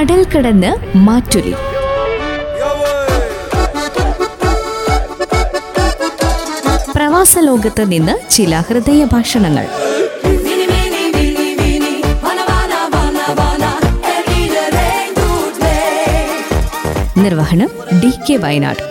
കടൽ കടന്ന് മാറ്റുലി. പ്രവാസ ലോകത്ത് നിന്ന് ചില ഹൃദയ ഭാഷണങ്ങൾ. നിർവഹണം ഡി കെ വയനാട്.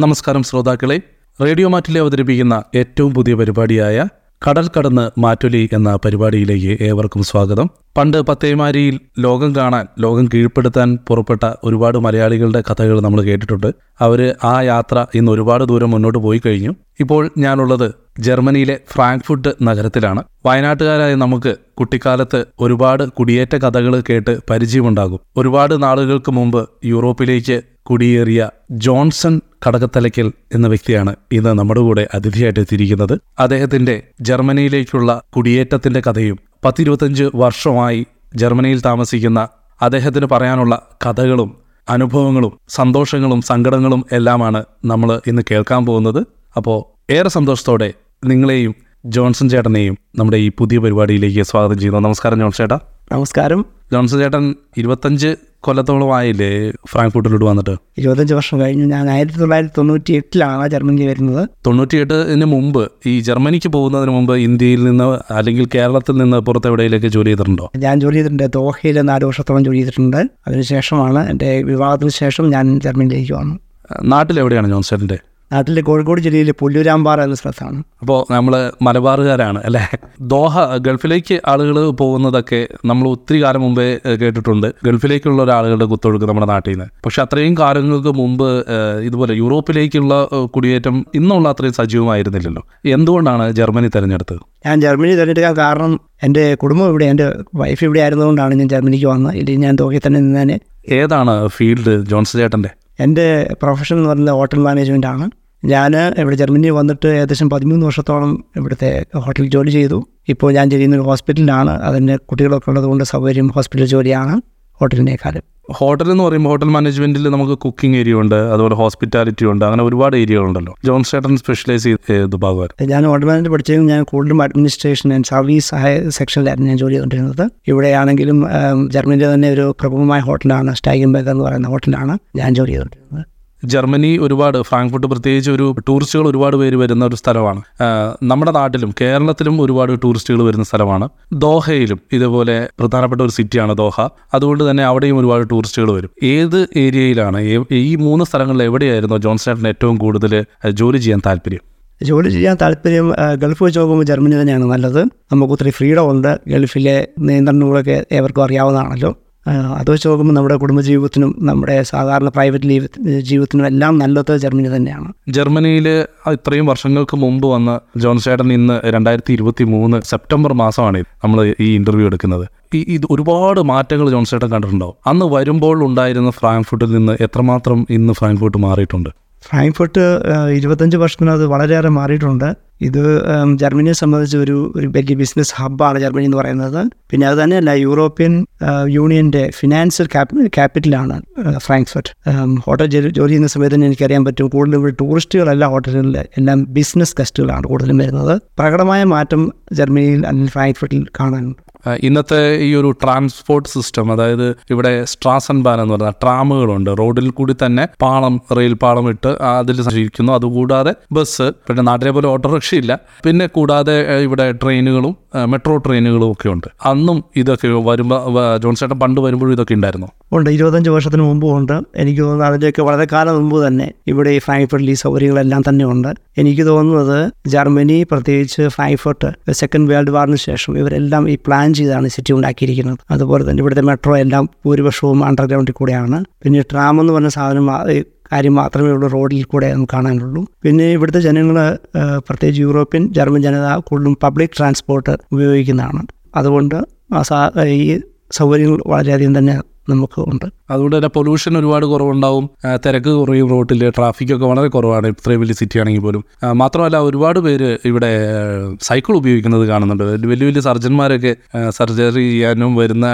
നമസ്കാരം ശ്രോതാക്കളെ. റേഡിയോ മാറ്റിലെ അവതരിപ്പിക്കുന്ന ഏറ്റവും പുതിയ പരിപാടിയായ കടൽ കടന്ന് മാറ്റൊലി എന്ന പരിപാടിയിലേക്ക് ഏവർക്കും സ്വാഗതം. പണ്ട് പത്തേമാരിയിൽ ലോകം കാണാൻ ലോകം കീഴ്പ്പെടുത്താൻ പുറപ്പെട്ട ഒരുപാട് മലയാളികളുടെ കഥകൾ നമ്മൾ കേട്ടിട്ടുണ്ട്. അവർ ആ യാത്ര ഇന്ന് ഒരുപാട് ദൂരം മുന്നോട്ട് പോയി കഴിഞ്ഞു. ഇപ്പോൾ ഞാനുള്ളത് ജർമ്മനിയിലെ ഫ്രാങ്ക്ഫുട്ട് നഗരത്തിലാണ്. വയനാട്ടുകാരായ നമുക്ക് കുട്ടിക്കാലത്ത് ഒരുപാട് കുടിയേറ്റ കഥകൾ കേട്ട് പരിചയമുണ്ടാകും. ഒരുപാട് നാളുകൾക്ക് മുമ്പ് യൂറോപ്പിലേക്ക് കുടിയേറിയ ജോൺസൺ കടകത്തലയ്ക്കൽ എന്ന വ്യക്തിയാണ് ഇന്ന് നമ്മുടെ കൂടെ അതിഥിയായിട്ട് എത്തിയിരിക്കുന്നത് അദ്ദേഹത്തിന്റെ ജർമ്മനിയിലേക്കുള്ള കുടിയേറ്റത്തിന്റെ കഥയും പത്തിരുപത്തഞ്ച് വർഷമായി ജർമ്മനിയിൽ താമസിക്കുന്ന അദ്ദേഹത്തിന് പറയാനുള്ള കഥകളും അനുഭവങ്ങളും സന്തോഷങ്ങളും സങ്കടങ്ങളും എല്ലാമാണ് നമ്മൾ ഇന്ന് കേൾക്കാൻ പോകുന്നത്. അപ്പോൾ ഏറെ സന്തോഷത്തോടെ നിങ്ങളെയും ജോൺസൺ ചേട്ടനെയും നമ്മുടെ ഈ പുതിയ പരിപാടിയിലേക്ക് സ്വാഗതം ചെയ്യുന്നു. നമസ്കാരം ജോൺസൺ ചേട്ടാ. നമസ്കാരം. ജോൺസൺ ചേട്ടൻ ഇരുപത്തഞ്ച് കൊല്ലത്തോളം ആയില്ലേ ഫ്രാങ്ക്ഫൂട്ടിലോട്ട് വന്നിട്ട്? ഇരുപത്തഞ്ച് വർഷം കഴിഞ്ഞു. ഞാൻ ആയിരത്തി തൊള്ളായിരത്തി തൊണ്ണൂറ്റി എട്ടിലാണ് ജർമ്മനിയിൽ വരുന്നത്. തൊണ്ണൂറ്റിയെട്ടിന് മുമ്പ് ഈ ജർമ്മനിക്ക് പോകുന്നതിന് മുമ്പ് ഇന്ത്യയിൽ നിന്ന് അല്ലെങ്കിൽ കേരളത്തിൽ നിന്ന് പുറത്തെവിടെയിലേക്ക് ജോലി ചെയ്തിട്ടുണ്ടോ? ഞാൻ ജോലി ചെയ്തിട്ടുണ്ട്. ദോഹയിൽ നാല് വർഷത്തോളം ജോലി ചെയ്തിട്ടുണ്ട്. അതിനുശേഷമാണ് എന്റെ വിവാഹത്തിന് ശേഷം ഞാൻ ജർമ്മനിയിലേക്ക് വന്നു. നാട്ടിലെവിടെയാണ് ജോൺസേട്ടന്റെ? നാട്ടിലെ കോഴിക്കോട് ജില്ലയിലെ പുല്ലൂരാമ്പാറ എന്ന സ്ഥലത്താണ്. അപ്പോൾ നമ്മൾ മലബാറുകാരാണ് അല്ലേ? ദോഹ ഗൾഫിലേക്ക് ആളുകൾ പോകുന്നതൊക്കെ നമ്മൾ ഒത്തിരി കാലം മുമ്പേ കേട്ടിട്ടുണ്ട്. ഗൾഫിലേക്കുള്ള ഒരാളുകളുടെ കുത്തൊഴുക്ക് നമ്മുടെ നാട്ടിൽ നിന്ന് പക്ഷെ അത്രയും കാലങ്ങൾക്ക് മുമ്പ് ഇതുപോലെ യൂറോപ്പിലേക്കുള്ള കുടിയേറ്റം ഇന്നുള്ള അത്രയും സജീവമായിരുന്നില്ലല്ലോ. എന്തുകൊണ്ടാണ് ജർമ്മനി തിരഞ്ഞെടുത്തത്? ഞാൻ ജർമ്മനി തിരഞ്ഞെടുക്കാൻ കാരണം എന്റെ കുടുംബം ഇവിടെ എന്റെ വൈഫ് ഇവിടെ ആയിരുന്നതുകൊണ്ടാണ് ഞാൻ ജർമ്മനിക്ക് വന്നത്. ഇല്ലെങ്കിൽ ഞാൻ ദോഹയിൽ തന്നെ നിന്നേനെ. ഏതാണ് ഫീൽഡ് ജോൺസ് ചേട്ടന്റെ? എന്റെ പ്രൊഫഷൻ എന്ന് പറയുന്നത് ഹോട്ടൽ മാനേജ്മെന്റ് ആണ്. ഞാൻ ഇവിടെ ജർമ്മനി വന്നിട്ട് ഏകദേശം പതിമൂന്ന് വർഷത്തോളം ഇവിടുത്തെ ഹോട്ടലിൽ ജോലി ചെയ്തു. ഇപ്പോൾ ഞാൻ ചെയ്യുന്ന ഒരു ഹോസ്പിറ്റലിലാണ് അതിന്റെ കുട്ടികളൊക്കെ ഉള്ളതുകൊണ്ട് സൗകര്യം ഹോസ്പിറ്റൽ ജോലിയാണ്. ഹോട്ടലിനേക്കാളും. ഹോട്ടൽ എന്ന് പറയുമ്പോൾ ഹോട്ടൽ മാനേജ്മെന്റിൽ നമുക്ക് കുക്കിംഗ് ഏരിയ ഉണ്ട് അതുപോലെ ഹോസ്പിറ്റാലിറ്റി ഉണ്ട് അങ്ങനെ ഒരുപാട് ഏരിയകളുണ്ടല്ലോ ജോൺ സ്റ്റേട്ടൻ സ്പെഷ്യലൈസ് ചെയ്ത് ഭാഗമായിരുന്നു ഞാൻ ഹോട്ടൽ മാനേജ്മെന്റ് പഠിച്ചെങ്കിലും ഞാൻ കൂടുതലും അഡ്മിനിസ്ട്രേഷൻ ആൻഡ് സർവീസ് സഹായ സെക്ഷനിലായിരുന്നു ഞാൻ ജോലി ചെയ്തുകൊണ്ടിരുന്നത്. ഇവിടെയാണെങ്കിലും ജർമ്മനിയിലെ തന്നെ ഒരു പ്രമുഖമായ ഹോട്ടലാണ് സ്റ്റൈഗൻബർഗ് എന്ന് പറയുന്ന ഹോട്ടലാണ് ഞാൻ ജോലി ചെയ്തുകൊണ്ടിരുന്നത്. ജർമ്മനി ഒരുപാട് ഫ്രാങ്ക്ഫർട്ട് പ്രത്യേകിച്ച് ഒരു ടൂറിസ്റ്റുകൾ ഒരുപാട് പേര് വരുന്ന ഒരു സ്ഥലമാണ്. നമ്മുടെ നാട്ടിലും കേരളത്തിലും ഒരുപാട് ടൂറിസ്റ്റുകൾ വരുന്ന സ്ഥലമാണ്. ദോഹയിലും ഇതുപോലെ പ്രധാനപ്പെട്ട ഒരു സിറ്റിയാണ് ദോഹ. അതുകൊണ്ട് തന്നെ അവിടെയും ഒരുപാട് ടൂറിസ്റ്റുകൾ വരും. ഏത് ഏരിയയിലാണ് ഈ മൂന്ന് സ്ഥലങ്ങളിൽ എവിടെയായിരുന്നു ജോൺ ചേട്ടന് ഏറ്റവും കൂടുതൽ ജോലി ചെയ്യാൻ താല്പര്യം? ജോലി ചെയ്യാൻ താല്പര്യം ഗൾഫ് വെച്ച് നോക്കുമ്പോൾ ജർമ്മനി തന്നെയാണ് നല്ലത്. നമുക്ക് ഒത്തിരി ഫ്രീഡം ഉണ്ട്. ഗൾഫിലെ നിയന്ത്രണങ്ങളൊക്കെ ഏവർക്കും അറിയാവുന്നതാണല്ലോ. അത് വെച്ച് നോക്കുമ്പോൾ നമ്മുടെ കുടുംബജീവിതത്തിനും നമ്മുടെ സാധാരണ പ്രൈവറ്റ് ലീവ് ജീവിതത്തിനും എല്ലാം നല്ലത് ജർമ്മനി തന്നെയാണ്. ജർമ്മനിയിൽ ഇത്രയും വർഷങ്ങൾക്ക് മുമ്പ് വന്ന ജോൺ ചേട്ടൻ ഇന്ന് രണ്ടായിരത്തി ഇരുപത്തി മൂന്ന് സെപ്റ്റംബർ മാസമാണ് നമ്മൾ ഈ ഇന്റർവ്യൂ എടുക്കുന്നത്. ഈ ഇത് ഒരുപാട് മാറ്റങ്ങൾ ജോൺ ചേട്ടൻ കണ്ടിട്ടുണ്ടാവും അന്ന് വരുമ്പോൾ ഉണ്ടായിരുന്ന ഫ്രാങ്ക്ഫുട്ടിൽ നിന്ന് എത്രമാത്രം ഇന്ന് ഫ്രാങ്ക്ഫുട്ട് മാറിയിട്ടുണ്ട്? ഫ്രാങ്ക്ഫുട്ട് ഇരുപത്തഞ്ച് വർഷത്തിനത് വളരെയേറെ മാറിയിട്ടുണ്ട്. ഇത് ജർമ്മനിയെ സംബന്ധിച്ച് ഒരു ഒരു വലിയ ബിസിനസ് ഹബ്ബാണ് ജർമ്മനി എന്ന് പറയുന്നത്. പിന്നെ അത് തന്നെയല്ല യൂറോപ്യൻ യൂണിയന്റെ ഫിനാൻഷ്യൽ ക്യാപ് ക്യാപിറ്റലാണ് ഫ്രാങ്ക്ഫർട്ട് ഹോട്ടൽ ജോലി ചെയ്യുന്ന സമയത്ത് തന്നെ എനിക്കറിയാൻ പറ്റും കൂടുതലും ടൂറിസ്റ്റുകളല്ല ഹോട്ടലുകളിൽ എല്ലാം ബിസിനസ് ഗസ്റ്റുകളാണ് കൂടുതലും വരുന്നത്. പ്രകടമായ മാറ്റം ജർമ്മനിയിൽ അല്ലെങ്കിൽ ഫ്രാങ്ക്ഫർട്ടിൽ കാണാനുണ്ട് ഇന്നത്തെ ഈ ഒരു ട്രാൻസ്പോർട്ട് സിസ്റ്റം അതായത് ഇവിടെ സ്ട്രാസൻ ബാൻ എന്ന് പറയുന്ന ട്രാമുകളുണ്ട്. റോഡിൽ കൂടി തന്നെ പാളം റെയിൽ പാളം ഇട്ട് അതിൽ സഞ്ചരിക്കുന്നു. അതുകൂടാതെ ബസ് പിന്നെ നാട്ടിലെ പോലെ ഓട്ടോറിക്ഷ ഇല്ല പിന്നെ കൂടാതെ ഇവിടെ ട്രെയിനുകളും മെട്രോ ട്രെയിനുകളും ഒക്കെ ഉണ്ട്. അന്നും ഇതൊക്കെ വരുമ്പോൾ ജോൺ ചേട്ടൻ പണ്ട് വരുമ്പോഴും ഇതൊക്കെ ഉണ്ടായിരുന്നു. ഉണ്ട്. ഇരുപത്തഞ്ച് വർഷത്തിന് മുമ്പും ഉണ്ട്. എനിക്ക് തോന്നുന്നു അതിന്റെയൊക്കെ വളരെ കാലം മുമ്പ് തന്നെ ഇവിടെ ഫ്രാങ്ക്ഫർട്ടിൽ ഈ സൗകര്യങ്ങളെല്ലാം തന്നെ ഉണ്ട്. എനിക്ക് തോന്നുന്നത് ജർമ്മനി പ്രത്യേകിച്ച് ഫ്രാങ്ക്ഫർട്ട് സെക്കൻഡ് വേൾഡ് വാറിന് ശേഷം ഇവരെല്ലാം ഈ പ്ലാൻ ചെയ്താണ് സിറ്റി ഉണ്ടാക്കിയിരിക്കുന്നത്. അതുപോലെ തന്നെ ഇവിടുത്തെ മെട്രോ എല്ലാം ഭൂരിപക്ഷവും അണ്ടർഗ്രൗണ്ടിൽ കൂടെയാണ്. പിന്നെ ട്രാം എന്ന് പറഞ്ഞ സാധനം കാര്യം മാത്രമേ ഉള്ളൂ റോഡിൽ കൂടെ നമുക്ക് കാണാനുള്ളൂ. പിന്നെ ഇവിടുത്തെ ജനങ്ങൾ പ്രത്യേകിച്ച് യൂറോപ്യൻ ജർമ്മൻ ജനത കൂടുതലും പബ്ലിക് ട്രാൻസ്പോർട്ട് ഉപയോഗിക്കുന്നതാണ്. അതുകൊണ്ട് ഈ സൗകര്യങ്ങൾ വളരെയധികം തന്നെ നമുക്ക് ഉണ്ട് അതുകൊണ്ട് തന്നെ പൊല്യൂഷൻ ഒരുപാട് കുറവുണ്ടാവും. തിരക്ക് കുറയും റോട്ടിൽ ട്രാഫിക്കൊക്കെ വളരെ കുറവാണ് ഇത്രയും വലിയ സിറ്റി ആണെങ്കിൽ പോലും. മാത്രമല്ല ഒരുപാട് പേര് ഇവിടെ സൈക്കിൾ ഉപയോഗിക്കുന്നത് കാണുന്നുണ്ട്. വലിയ വലിയ സർജന്മാരൊക്കെ സർജറി ചെയ്യാനും വരുന്ന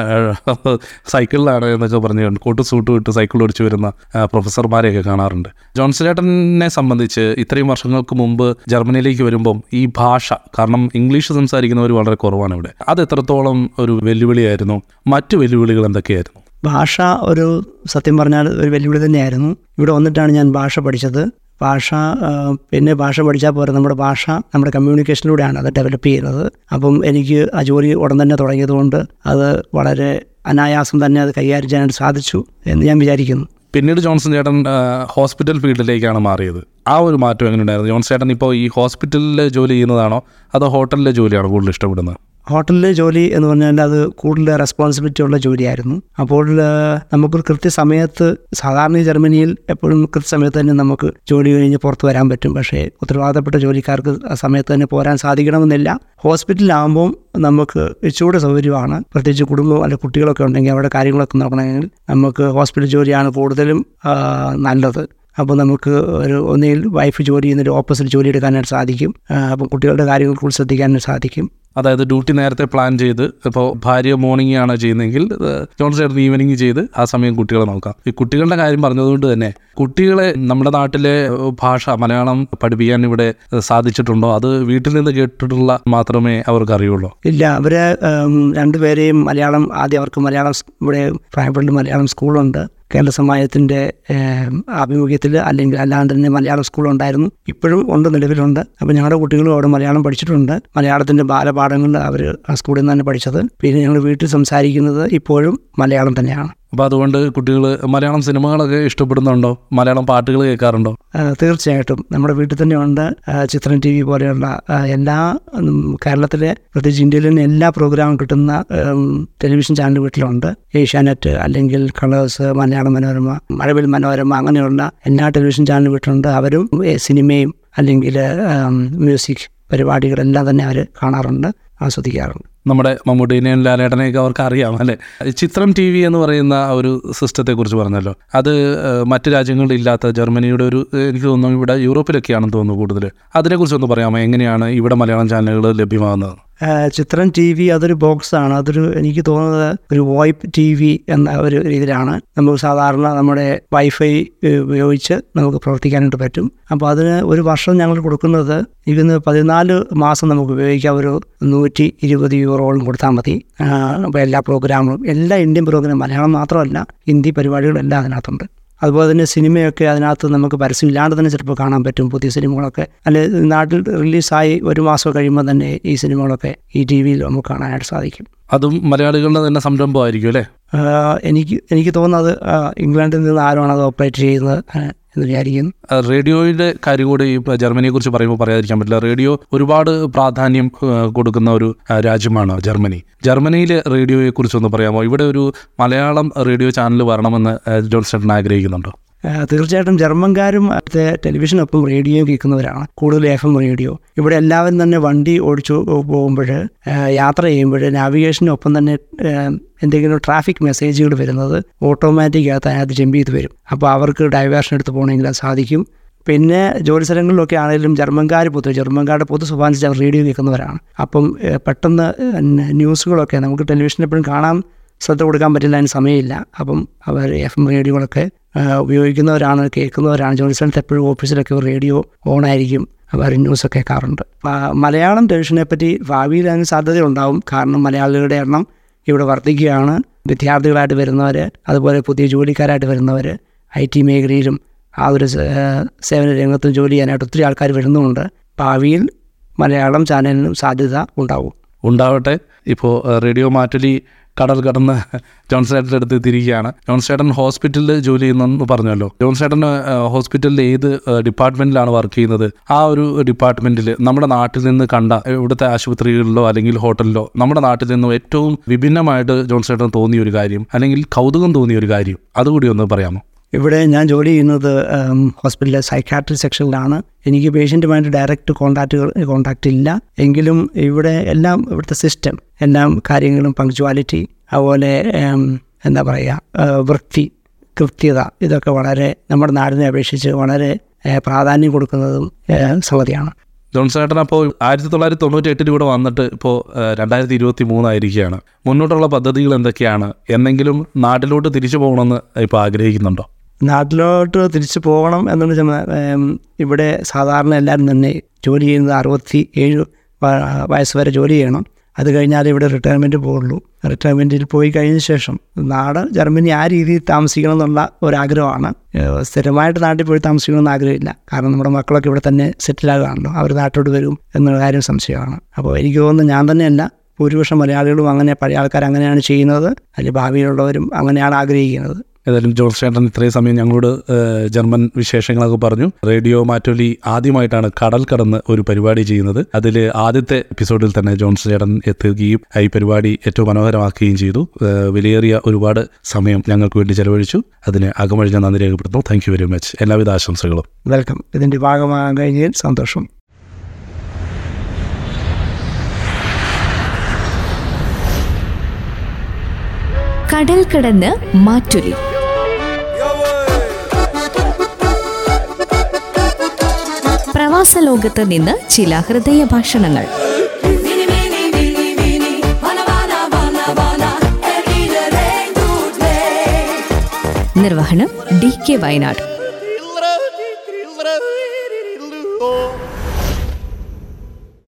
സൈക്കിളിലാണ് എന്നൊക്കെ പറഞ്ഞു കോട്ട് സൂട്ട് ഇട്ട് സൈക്കിൾ ഓടിച്ച് വരുന്ന പ്രൊഫസർമാരെയൊക്കെ കാണാറുണ്ട്. ജോൺസലേട്ടനെ സംബന്ധിച്ച് ഇത്രയും വർഷങ്ങൾക്ക് മുമ്പ് ജർമ്മനിയിലേക്ക് വരുമ്പം ഈ ഭാഷ കാരണം ഇംഗ്ലീഷ് സംസാരിക്കുന്നവർ വളരെ കുറവാണ് ഇവിടെ. അത് എത്രത്തോളം ഒരു വെല്ലുവിളിയായിരുന്നു? മറ്റു വെല്ലുവിളികൾ എന്തൊക്കെയായിരുന്നു? ഭാഷ ഒരു സത്യം പറഞ്ഞാൽ ഒരു വെല്ലുവിളി തന്നെയായിരുന്നു. ഇവിടെ വന്നിട്ടാണ് ഞാൻ ഭാഷ പഠിച്ചത്. ഭാഷ പിന്നെ ഭാഷ പഠിച്ചാൽ പോലെ നമ്മുടെ ഭാഷ നമ്മുടെ കമ്മ്യൂണിക്കേഷനിലൂടെയാണ് അത് ഡെവലപ്പ് ചെയ്യുന്നത്. അപ്പം എനിക്ക് ആ ജോലി ഉടൻ തന്നെ തുടങ്ങിയതുകൊണ്ട് അത് വളരെ അനായാസം തന്നെ അത് കൈകാര്യം ചെയ്യാനായിട്ട് സാധിച്ചു എന്ന് ഞാൻ വിചാരിക്കുന്നു. പിന്നീട് ജോൺസൺ ചേട്ടൻ ഹോസ്പിറ്റൽ ഫീൽഡിലേക്കാണ് മാറിയത്. ആ ഒരു മാറ്റം എങ്ങനെയുണ്ടായിരുന്നു? ജോൺസൺ ചേട്ടൻ ഇപ്പോൾ ഈ ഹോസ്പിറ്റലിൽ ജോലി ചെയ്യുന്നതാണോ? അതോ ഹോട്ടലിലെ ജോലിയാണോ കൂടുതൽ ഇഷ്ടപ്പെടുന്നത്? ഹോട്ടലിലെ ജോലി എന്ന് പറഞ്ഞാൽ അത് കൂടുതൽ റെസ്പോൺസിബിലിറ്റി ഉള്ള ജോലിയായിരുന്നു. അപ്പോൾ നമുക്ക് കൃത്യസമയത്ത് സാധാരണ ജർമ്മനിയിൽ എപ്പോഴും കൃത്യസമയത്ത് തന്നെ നമുക്ക് ജോലി കഴിഞ്ഞ് പുറത്ത് വരാൻ പറ്റും. പക്ഷേ ഉത്തരവാദപ്പെട്ട ജോലിക്കാർക്ക് സമയത്ത് തന്നെ പോരാൻ സാധിക്കണമെന്നില്ല. ഹോസ്പിറ്റലിലാകുമ്പോൾ നമുക്ക് ഇച്ചിരൂടെ സൗകര്യമാണ്. പ്രത്യേകിച്ച് കുടുംബം അല്ലെങ്കിൽ കുട്ടികളൊക്കെ ഉണ്ടെങ്കിൽ അവരുടെ കാര്യങ്ങളൊക്കെ നോക്കണമെങ്കിൽ നമുക്ക് ഹോസ്പിറ്റൽ ജോലിയാണ് കൂടുതലും നല്ലത്. അപ്പോൾ നമുക്ക് ഒരു ഒന്നിൽ വൈഫ് ജോലി ചെയ്യുന്നൊരു ഓപ്പോസിറ്റ് ജോലി എടുക്കാനായിട്ട് സാധിക്കും. അപ്പം കുട്ടികളുടെ കാര്യങ്ങൾ കൂടുതൽ ശ്രദ്ധിക്കാനായിട്ട് സാധിക്കും. അതായത് ഡ്യൂട്ടി നേരത്തെ പ്ലാൻ ചെയ്ത് ഇപ്പോൾ ഭാര്യ മോർണിംഗ് ആണ് ചെയ്യുന്നതെങ്കിൽ ജോൺസ് ചേട്ടൻ ഈവനിങ് ചെയ്ത് ആ സമയം കുട്ടികളെ നോക്കാം. ഈ കുട്ടികളുടെ കാര്യം പറഞ്ഞതുകൊണ്ട് തന്നെ കുട്ടികളെ നമ്മുടെ നാട്ടിലെ ഭാഷ മലയാളം പഠിപ്പിക്കാൻ ഇവിടെ സാധിച്ചിട്ടുണ്ടോ? അത് വീട്ടിൽ നിന്ന് കേട്ടിട്ടുള്ള മാത്രമേ അവർക്ക് അറിയുള്ളൂ ഇല്ല അവർ രണ്ടുപേരെയും മലയാളം ആദ്യം അവർക്ക് മലയാളം ഇവിടെ പ്രായപ്പെട്ട മലയാളം സ്കൂളുണ്ട്. കേരള സമാജത്തിന്റെ ആഭിമുഖ്യത്തിൽ അല്ലെങ്കിൽ അല്ലാണ്ട് തന്നെ മലയാളം സ്കൂളുണ്ടായിരുന്നു. ഇപ്പോഴും ഉണ്ട് നിലവിലുണ്ട്. അപ്പോൾ ഞങ്ങളുടെ കുട്ടികളും അവിടെ മലയാളം പഠിച്ചിട്ടുണ്ട്. മലയാളത്തിന്റെ ബാലപാഠങ്ങൾ അവർ ആ സ്കൂളിൽ നിന്ന് തന്നെ പഠിച്ചത്. പിന്നെ ഞങ്ങൾ വീട്ടിൽ സംസാരിക്കുന്നത് ഇപ്പോഴും മലയാളം തന്നെയാണ്. അപ്പോൾ അതുകൊണ്ട് കുട്ടികൾ മലയാളം സിനിമകളൊക്കെ ഇഷ്ടപ്പെടുന്നുണ്ടോ? മലയാളം പാട്ടുകൾ കേൾക്കാറുണ്ടോ? തീർച്ചയായിട്ടും. നമ്മുടെ വീട്ടിൽ തന്നെ ഉണ്ട് ചിത്രം ടി വി പോലെയുള്ള എല്ലാ കേരളത്തിലെ പ്രത്യേകിച്ച് ഇന്ത്യയിൽ തന്നെ എല്ലാ പ്രോഗ്രാമും കിട്ടുന്ന ടെലിവിഷൻ ചാനൽ വീട്ടിലുണ്ട്. ഏഷ്യാനെറ്റ് അല്ലെങ്കിൽ കളേഴ്സ് മലയാള മനോരമ മഴവിൽ മനോരമ അങ്ങനെയുള്ള എല്ലാ ടെലിവിഷൻ ചാനൽ വീട്ടിലുണ്ട്. അവരും സിനിമയും അല്ലെങ്കിൽ മ്യൂസിക് പരിപാടികളെല്ലാം തന്നെ അവർ കാണാറുണ്ട് ആസ്വദിക്കാറുണ്ട്. നമ്മുടെ മമ്മൂട്ടിനെയും ലാലേട്ടനെയൊക്കെ അവർക്ക് അറിയാം അല്ലേ? ചിത്രം ടി വി എന്ന് പറയുന്ന ഒരു സിസ്റ്റത്തെക്കുറിച്ച് പറഞ്ഞല്ലോ. അത് മറ്റു രാജ്യങ്ങളിൽ ഇല്ലാത്ത ജർമ്മനിയുടെ ഒരു എനിക്ക് തോന്നുന്നു ഇവിടെ യൂറോപ്പിലൊക്കെയാണെന്ന് തോന്നുന്നു കൂടുതൽ അതിനെക്കുറിച്ച് ഒന്ന് പറയാമോ? എങ്ങനെയാണ് ഇവിടെ മലയാളം ചാനലുകൾ ലഭ്യമാകുന്നത്? ചിത്രം ടി വി അതൊരു ബോക്സാണ്. അതൊരു എനിക്ക് തോന്നുന്നത് ഒരു വോയിപ്പ് ടി വി എന്ന ഒരു രീതിയിലാണ്. നമുക്ക് സാധാരണ നമ്മുടെ വൈഫൈ ഉപയോഗിച്ച് നമുക്ക് പ്രവർത്തിക്കാനായിട്ട് പറ്റും. അപ്പോൾ അതിന് ഒരു വർഷം ഞങ്ങൾ കൊടുക്കുന്നത് ഇതിന് പതിനാല് മാസം നമുക്ക് ഉപയോഗിക്കാം. ഒരു നൂറ്റി ഇരുപത് യൂറോളം കൊടുത്താൽ മതി. അപ്പോൾ എല്ലാ പ്രോഗ്രാമുകളും എല്ലാ ഇന്ത്യൻ പ്രോഗ്രാം മലയാളം മാത്രമല്ല ഹിന്ദി പരിപാടികളും എല്ലാം അതിനകത്തുണ്ട്. അതുപോലെ തന്നെ സിനിമയൊക്കെ അതിനകത്ത് നമുക്ക് പരസ്യമില്ലാണ്ട് തന്നെ ചിലപ്പോൾ കാണാൻ പറ്റും. പുതിയ സിനിമകളൊക്കെ അല്ലെങ്കിൽ നാട്ടിൽ റിലീസായി ഒരു മാസം കഴിയുമ്പോൾ തന്നെ ഈ സിനിമകളൊക്കെ ഈ ടി വിയിൽ നമുക്ക് കാണാനായിട്ട് സാധിക്കും. അതും മലയാളികളുടെ തന്നെ സംരംഭമായിരിക്കും അല്ലേ? എനിക്ക് എനിക്ക് തോന്നുന്നത് ഇംഗ്ലണ്ടിൽ നിന്ന് ആരാണ് അത് ഓപ്പറേറ്റ് ചെയ്യുന്നത്? എന്ന് വിചാരിക്കുന്നു. റേഡിയോയുടെ കാര്യം കൂടി ജർമ്മനിയെ കുറിച്ച് പറയുമ്പോൾ പറയാതിരിക്കാൻ പറ്റില്ല. റേഡിയോ ഒരുപാട് പ്രാധാന്യം കൊടുക്കുന്ന ഒരു രാജ്യമാണ് ജർമ്മനി. ജർമ്മനിയിലെ റേഡിയോയെ കുറിച്ചൊന്ന് പറയാമോ? ഇവിടെ ഒരു മലയാളം റേഡിയോ ചാനൽ വരണമെന്ന് ആ, ജോൺസൺ ആഗ്രഹിക്കുന്നുണ്ടോ? തീർച്ചയായിട്ടും ജർമ്മൻകാരും അടുത്ത ടെലിവിഷനൊപ്പം റേഡിയോ കേൾക്കുന്നവരാണ്. കൂടുതൽ എഫ് എം റേഡിയോ. ഇവിടെ എല്ലാവരും തന്നെ വണ്ടി ഓടിച്ചു പോകുമ്പോൾ യാത്ര ചെയ്യുമ്പോൾ നാവിഗേഷനൊപ്പം തന്നെ എന്തെങ്കിലും ട്രാഫിക് മെസ്സേജുകൾ വരുന്നത് ഓട്ടോമാറ്റിക് ആയിട്ട് അതിനകത്ത് ജമ്പ് ചെയ്ത് വരും. അപ്പോൾ അവർക്ക് ഡൈവേർഷൻ എടുത്ത് പോകണമെങ്കിൽ അത് സാധിക്കും. പിന്നെ ജോലി സ്ഥലങ്ങളിലൊക്കെ ആണെങ്കിലും ജർമ്മൻകാർ പൊതു ജർമ്മൻകാരുടെ പൊതു സ്വഭാവം അവർ റേഡിയോ കേൾക്കുന്നവരാണ്. അപ്പം പെട്ടെന്ന് ന്യൂസുകളൊക്കെ നമുക്ക് ടെലിവിഷനിൽ എപ്പോഴും കാണാൻ ശ്രദ്ധ കൊടുക്കാൻ പറ്റില്ല അതിന് സമയമില്ല. അപ്പം അവർ എഫ് എം റേഡിയോകളൊക്കെ ഉപയോഗിക്കുന്നവരാണ് കേൾക്കുന്നവരാണ്. ജോലി സ്ഥലത്ത് എപ്പോഴും ഓഫീസിലൊക്കെ റേഡിയോ ഓണായിരിക്കും. അവർ ന്യൂസൊക്കെ കേൾക്കാറുണ്ട്. മലയാളം ടെലിവിഷനെ പറ്റി ഭാവിയിൽ അതിന് സാധ്യതയുണ്ടാവും കാരണം മലയാളികളുടെ എണ്ണം ഇവിടെ വർദ്ധിക്കുകയാണ്. വിദ്യാർത്ഥികളായിട്ട് വരുന്നവർ അതുപോലെ പുതിയ ജോലിക്കാരായിട്ട് വരുന്നവർ ഐ ടി മേഖലയിലും ആ ഒരു സേവന രംഗത്തും ജോലി ചെയ്യാനായിട്ട് ഒത്തിരി ആൾക്കാർ വരുന്നുമുണ്ട് ഭാവിയിൽ മലയാളം ചാനലിനും സാധ്യത ഉണ്ടാവും. ഉണ്ടാവട്ടെ. ഇപ്പോൾ റേഡിയോ മാറ്റലി കടൽ കടന്ന് ജോൺസേട്ടന്റെ അടുത്ത് എത്തിയിരിക്കുകയാണ് ജോൺസേട്ടൻ ഹോസ്പിറ്റലിൽ ജോലി ചെയ്യുന്നെന്ന് പറഞ്ഞല്ലോ. ജോൺസേട്ടൻ ഹോസ്പിറ്റലിൽ ഏത് ഡിപ്പാർട്ട്മെന്റിലാണ് വർക്ക് ചെയ്യുന്നത്? ആ ഒരു ഡിപ്പാർട്ട്മെന്റിൽ നമ്മുടെ നാട്ടിൽ നിന്ന് കണ്ട ഇവിടുത്തെ ആശുപത്രികളിലോ അല്ലെങ്കിൽ ഹോട്ടലിലോ നമ്മുടെ നാട്ടിൽ നിന്നും ഏറ്റവും വിഭിന്നമായിട്ട് ജോൺസേട്ടൻ തോന്നിയ ഒരു കാര്യം അല്ലെങ്കിൽ കൗതുകം തോന്നിയ ഒരു കാര്യം. അതുകൂടി ഒന്ന് പറയാമോ? ഇവിടെ ഞാൻ ജോലി ചെയ്യുന്നത് ഹോസ്പിറ്റലിലെ സൈക്കാട്രി സെക്ഷനിലാണ് എനിക്ക് പേഷ്യന്റുമായിട്ട് ഡയറക്റ്റ് കോൺടാക്റ്റുകൾ കോൺടാക്റ്റ് ഇല്ല. എങ്കിലും ഇവിടെ എല്ലാം ഇവിടുത്തെ സിസ്റ്റം എല്ലാം കാര്യങ്ങളും പങ്ക്ച്വാലിറ്റി അതുപോലെ എന്താ പറയുക വൃത്തി കൃത്യത ഇതൊക്കെ വളരെ നമ്മുടെ നാടിനെ അപേക്ഷിച്ച് വളരെ പ്രാധാന്യം കൊടുക്കുന്നതും സംഗതിയാണ്. ജോൺസേട്ടൻ അപ്പോൾ ആയിരത്തി തൊള്ളായിരത്തി തൊണ്ണൂറ്റി എട്ടിൽ ഇവിടെ വന്നിട്ട് ഇപ്പോൾ രണ്ടായിരത്തി ഇരുപത്തി മൂന്നായിരിക്കുകയാണ് മുന്നോട്ടുള്ള പദ്ധതികൾ എന്തൊക്കെയാണ്? എന്നെങ്കിലും നാട്ടിലോട്ട് തിരിച്ചു പോകണമെന്ന് ഇപ്പോൾ ആഗ്രഹിക്കുന്നുണ്ടോ? നാട്ടിലോട്ട് തിരിച്ചു പോകണം എന്നുള്ള ചെന്ന ഇവിടെ സാധാരണ എല്ലാവരും തന്നെ ജോലി ചെയ്യുന്നത് അറുപത്തി ഏഴ് വയസ്സ് വരെ ജോലി ചെയ്യണം. അത് കഴിഞ്ഞാൽ ഇവിടെ റിട്ടയർമെന്റ് പോകുള്ളൂ റിട്ടയർമെന്റിൽ പോയി കഴിഞ്ഞ ശേഷം നാട് ജർമ്മനി ആ രീതിയിൽ താമസിക്കണം എന്നുള്ള ഒരാഗ്രഹമാണ്. സ്ഥിരമായിട്ട് നാട്ടിൽ പോയി താമസിക്കണമെന്ന് ആഗ്രഹമില്ല. കാരണം നമ്മുടെ മക്കളൊക്കെ ഇവിടെ തന്നെ സെറ്റിലാകുകയാണല്ലോ അവർ നാട്ടിലോട്ട് വരും എന്നുള്ള കാര്യം സംശയമാണ്. അപ്പോൾ എനിക്ക് തോന്നുന്നു ഞാൻ തന്നെയല്ല ഭൂരിപക്ഷം മലയാളികളും അങ്ങനെ പഴയ ആൾക്കാർ അങ്ങനെയാണ് ചെയ്യുന്നത്. അല്ലെങ്കിൽ ഭാവിയിലുള്ളവരും അങ്ങനെയാണ് ആഗ്രഹിക്കുന്നത്. ഏതായാലും ജോർജ് ചേട്ടൻ ഇത്രയും സമയം ഞങ്ങളോട് ജർമ്മൻ വിശേഷങ്ങളൊക്കെ പറഞ്ഞു. റേഡിയോ മാറ്റോലി ആദ്യമായിട്ടാണ് കടൽ കടന്ന് ഒരു പരിപാടി ചെയ്യുന്നത്. അതിൽ ആദ്യത്തെ എപ്പിസോഡിൽ തന്നെ ജോൺസ് ചേട്ടൻ എത്തുകയും ഈ പരിപാടി ഏറ്റവും മനോഹരമാക്കുകയും ചെയ്തു. വിലയേറിയ ഒരുപാട് സമയം ഞങ്ങൾക്ക് വേണ്ടി ചെലവഴിച്ചു. അതിന് അകമഴിഞ്ഞ നന്ദി രേഖപ്പെടുത്തുന്നു. താങ്ക് യു വെരി മച്ച് എല്ലാവിധ ആശംസകളും. വെൽക്കം ഇതിന്റെ ഭാഗമാകാൻ കഴിഞ്ഞതിൽ സന്തോഷം. കടൽ കടന്ന് മാറ്റൊലി. വിശ്വാസ ലോകത്ത് നിന്ന് ചില ഹൃദയ ഭാഷണങ്ങൾ. നിർവഹണം ഡി കെ വയനാട്.